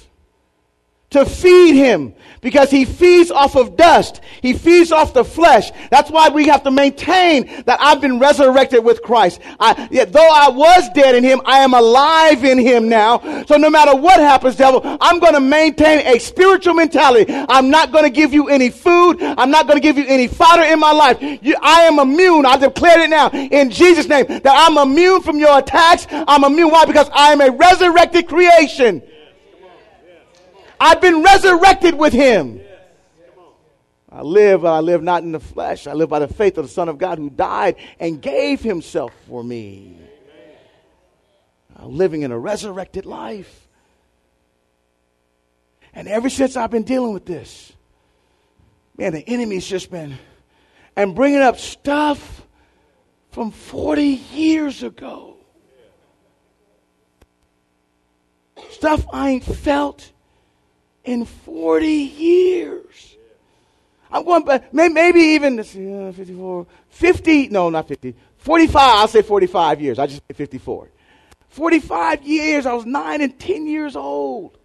to feed him because he feeds off of dust. He feeds off the flesh. That's why we have to maintain that I've been resurrected with Christ. I, yet though I was dead in him, I am alive in him now. So no matter what happens, devil, I'm going to maintain a spiritual mentality. I'm not going to give you any food. I'm not going to give you any fodder in my life. You, I am immune. I declare it now in Jesus' name that I'm immune from your attacks. I'm immune. Why? Because I am a resurrected creation. I've been resurrected with him. I live, I live not in the flesh. I live by the faith of the Son of God who died and gave himself for me. I'm living in a resurrected life. And ever since I've been dealing with this, man, the enemy's just been and bringing up stuff from 40 years ago. Stuff I ain't felt in 40 years. I'm going back, maybe even uh, 54, 50, no, not 50, 45, I'll say 45 years. I just say 54. 45 years, I was 9 and 10 years old.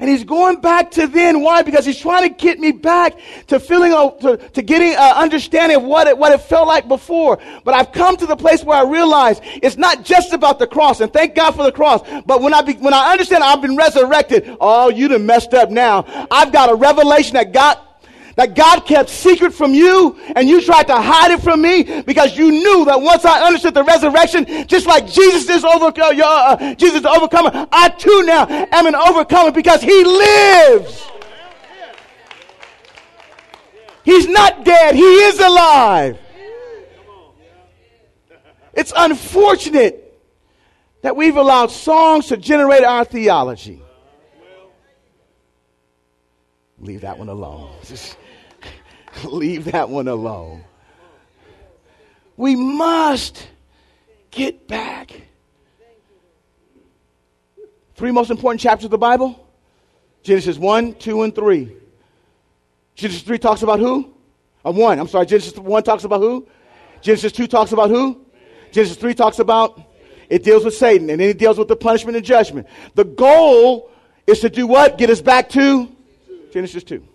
And he's going back to then. Why? Because he's trying to get me back to feeling, uh, to, to getting an understanding of what it, what it felt like before. But I've come to the place where I realize it's not just about the cross. And thank God for the cross. But when I, be, when I understand I've been resurrected, oh, you done messed up now. I've got a revelation that God, that God kept secret from you and you tried to hide it from me because you knew that once I understood the resurrection, just like Jesus is over, uh, uh, Jesus is overcomer, I too now am an overcomer because he lives. He's not dead. He is alive. It's unfortunate that we've allowed songs to generate our theology. Leave that one alone. Leave that one alone. We must get back. Three most important chapters of the Bible Genesis 1, 2, and 3. Genesis 3 talks about who? Uh, 1. I'm sorry. Genesis 1 talks about who? Genesis 2 talks about who? Genesis 3 talks about it deals with Satan and then it deals with the punishment and judgment. The goal is to do what? Get us back to Genesis 2.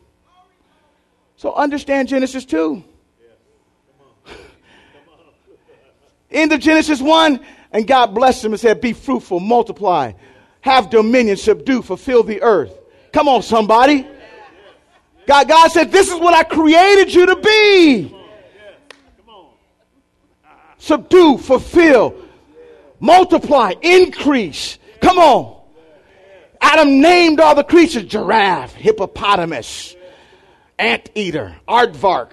So understand Genesis 2. End of Genesis 1, and God blessed him and said, Be fruitful, multiply, have dominion, subdue, fulfill the earth. Come on, somebody. God, God said, This is what I created you to be. Subdue, fulfill, multiply, increase. Come on. Adam named all the creatures giraffe, hippopotamus, anteater, aardvark,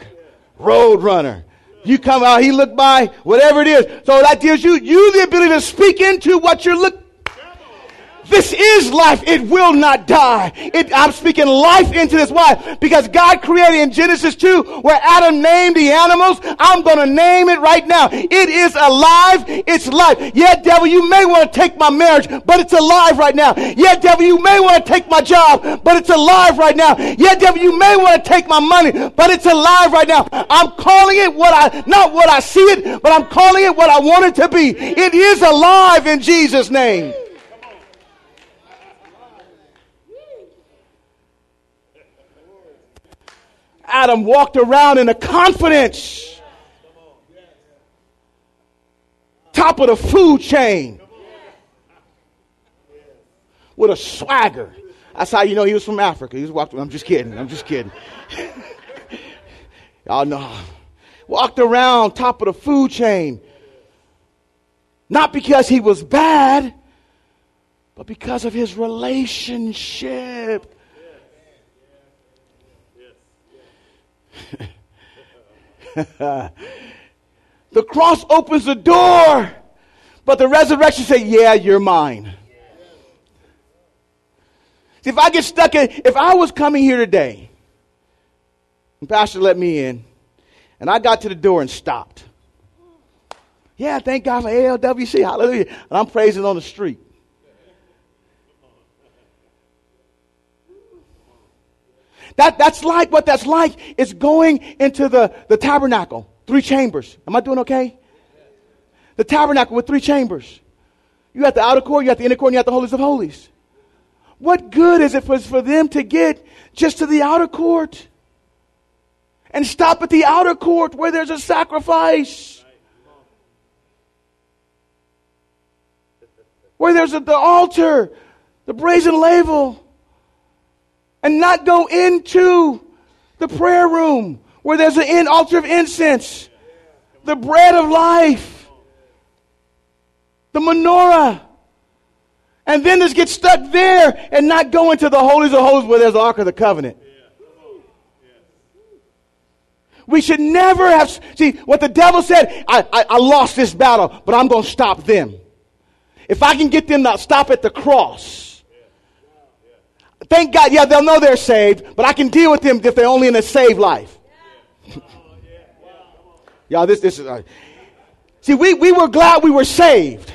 roadrunner. You come out, he look by, whatever it is. So that gives you, you the ability to speak into what you're looking this is life. It will not die. It, I'm speaking life into this. Why? Because God created in Genesis 2 where Adam named the animals. I'm going to name it right now. It is alive. It's life. Yeah, devil, you may want to take my marriage, but it's alive right now. Yeah, devil, you may want to take my job, but it's alive right now. Yeah, devil, you may want to take my money, but it's alive right now. I'm calling it what I, not what I see it, but I'm calling it what I want it to be. It is alive in Jesus' name. Adam walked around in a confidence. Top of the food chain. With a swagger. That's how you know he was from Africa. He was walking. I'm just kidding. I'm just kidding. Y'all know. Walked around top of the food chain. Not because he was bad, but because of his relationship. the cross opens the door, but the resurrection says, Yeah, you're mine. See, if I get stuck in, if I was coming here today, and Pastor let me in, and I got to the door and stopped. Yeah, thank God for ALWC. Hallelujah. And I'm praising on the street. That, that's like what that's like. is going into the, the tabernacle, three chambers. Am I doing okay? The tabernacle with three chambers. You have the outer court, you have the inner court, and you have the holies of holies. What good is it for, for them to get just to the outer court and stop at the outer court where there's a sacrifice? Where there's a, the altar, the brazen laver, and not go into the prayer room where there's an altar of incense, the bread of life, the menorah. And then just get stuck there and not go into the holies of holies where there's the Ark of the Covenant. We should never have. See, what the devil said, I, I, I lost this battle, but I'm going to stop them. If I can get them to stop at the cross, thank God, yeah, they'll know they're saved, but I can deal with them if they're only in a saved life. Y'all, this, this is. Uh, see, we, we were glad we were saved.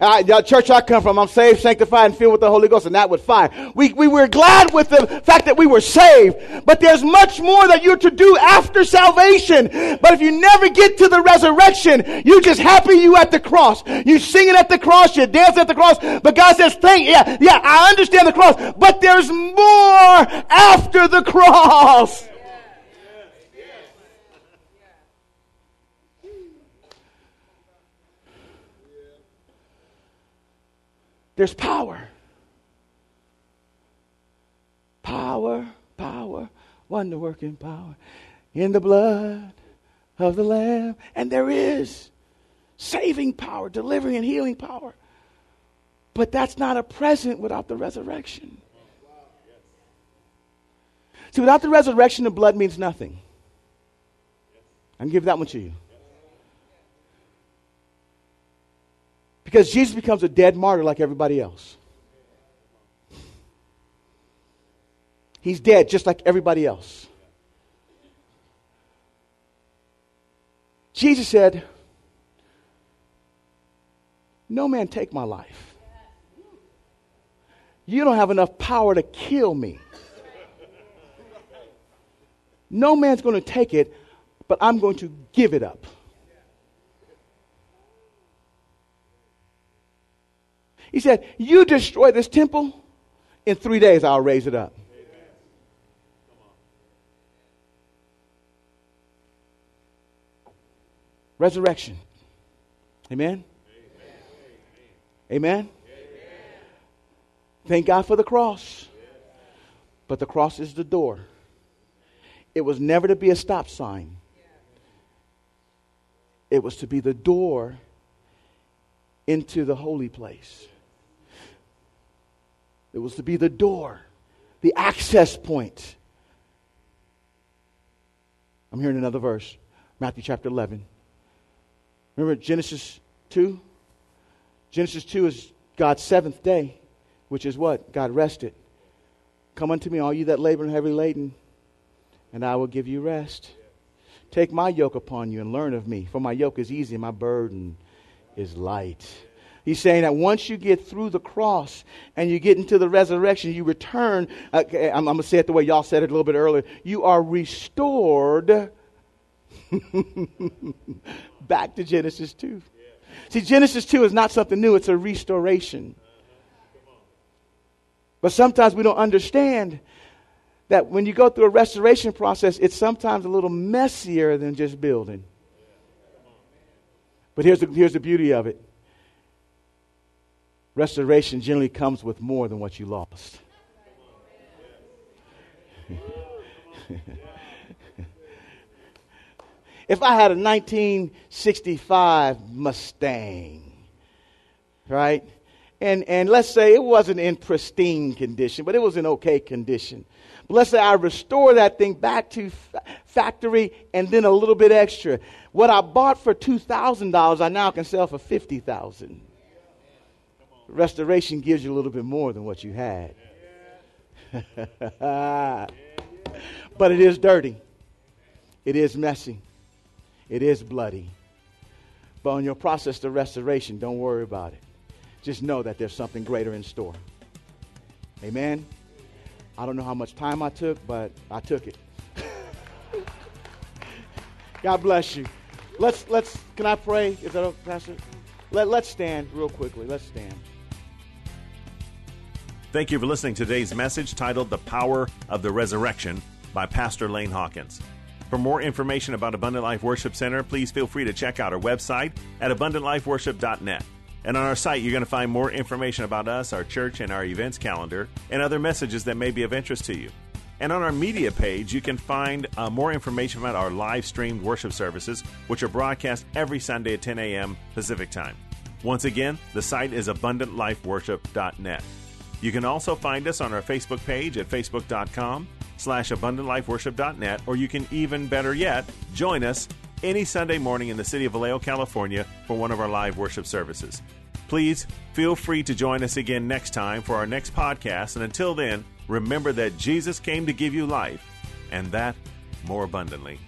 Uh, the church I come from, I'm saved, sanctified, and filled with the Holy Ghost, and that with fire. We, we were glad with the fact that we were saved, but there's much more that you're to do after salvation. But if you never get to the resurrection, you're just happy you at the cross. You singing at the cross, you dance at the cross, but God says, thank, yeah, yeah, I understand the cross, but there's more after the cross. There's power. Power, power, wonder working power in the blood of the Lamb. And there is saving power, delivering and healing power. But that's not a present without the resurrection. See, without the resurrection, the blood means nothing. I can give that one to you. Because Jesus becomes a dead martyr like everybody else. He's dead just like everybody else. Jesus said, No man take my life. You don't have enough power to kill me. No man's going to take it, but I'm going to give it up. He said, You destroy this temple, in three days I'll raise it up. Resurrection. Amen? Amen? Amen? Thank God for the cross. But the cross is the door. It was never to be a stop sign, it was to be the door into the holy place. It was to be the door, the access point. I'm hearing another verse, Matthew chapter 11. Remember Genesis 2? Genesis 2 is God's seventh day, which is what? God rested. Come unto me, all you that labor and heavy laden, and I will give you rest. Take my yoke upon you and learn of me, for my yoke is easy and my burden is light. He's saying that once you get through the cross and you get into the resurrection, you return. Uh, I'm, I'm going to say it the way y'all said it a little bit earlier. You are restored back to Genesis 2. See, Genesis 2 is not something new, it's a restoration. But sometimes we don't understand that when you go through a restoration process, it's sometimes a little messier than just building. But here's the, here's the beauty of it restoration generally comes with more than what you lost. if I had a 1965 Mustang, right? And, and let's say it wasn't in pristine condition, but it was in okay condition. But let's say I restore that thing back to factory and then a little bit extra. What I bought for $2,000, I now can sell for 50000 Restoration gives you a little bit more than what you had. but it is dirty. It is messy. It is bloody. But on your process to restoration, don't worry about it. Just know that there's something greater in store. Amen. I don't know how much time I took, but I took it. God bless you. Let's let's can I pray? Is that okay, Pastor? Let, let's stand real quickly. Let's stand. Thank you for listening to today's message titled The Power of the Resurrection by Pastor Lane Hawkins. For more information about Abundant Life Worship Center, please feel free to check out our website at abundantlifeworship.net. And on our site, you're going to find more information about us, our church, and our events calendar, and other messages that may be of interest to you. And on our media page, you can find uh, more information about our live streamed worship services, which are broadcast every Sunday at 10 a.m. Pacific Time. Once again, the site is abundantlifeworship.net. You can also find us on our Facebook page at facebook.com slash abundantlifeworship.net, or you can even better yet, join us any Sunday morning in the city of Vallejo, California for one of our live worship services. Please feel free to join us again next time for our next podcast, and until then, remember that Jesus came to give you life, and that more abundantly.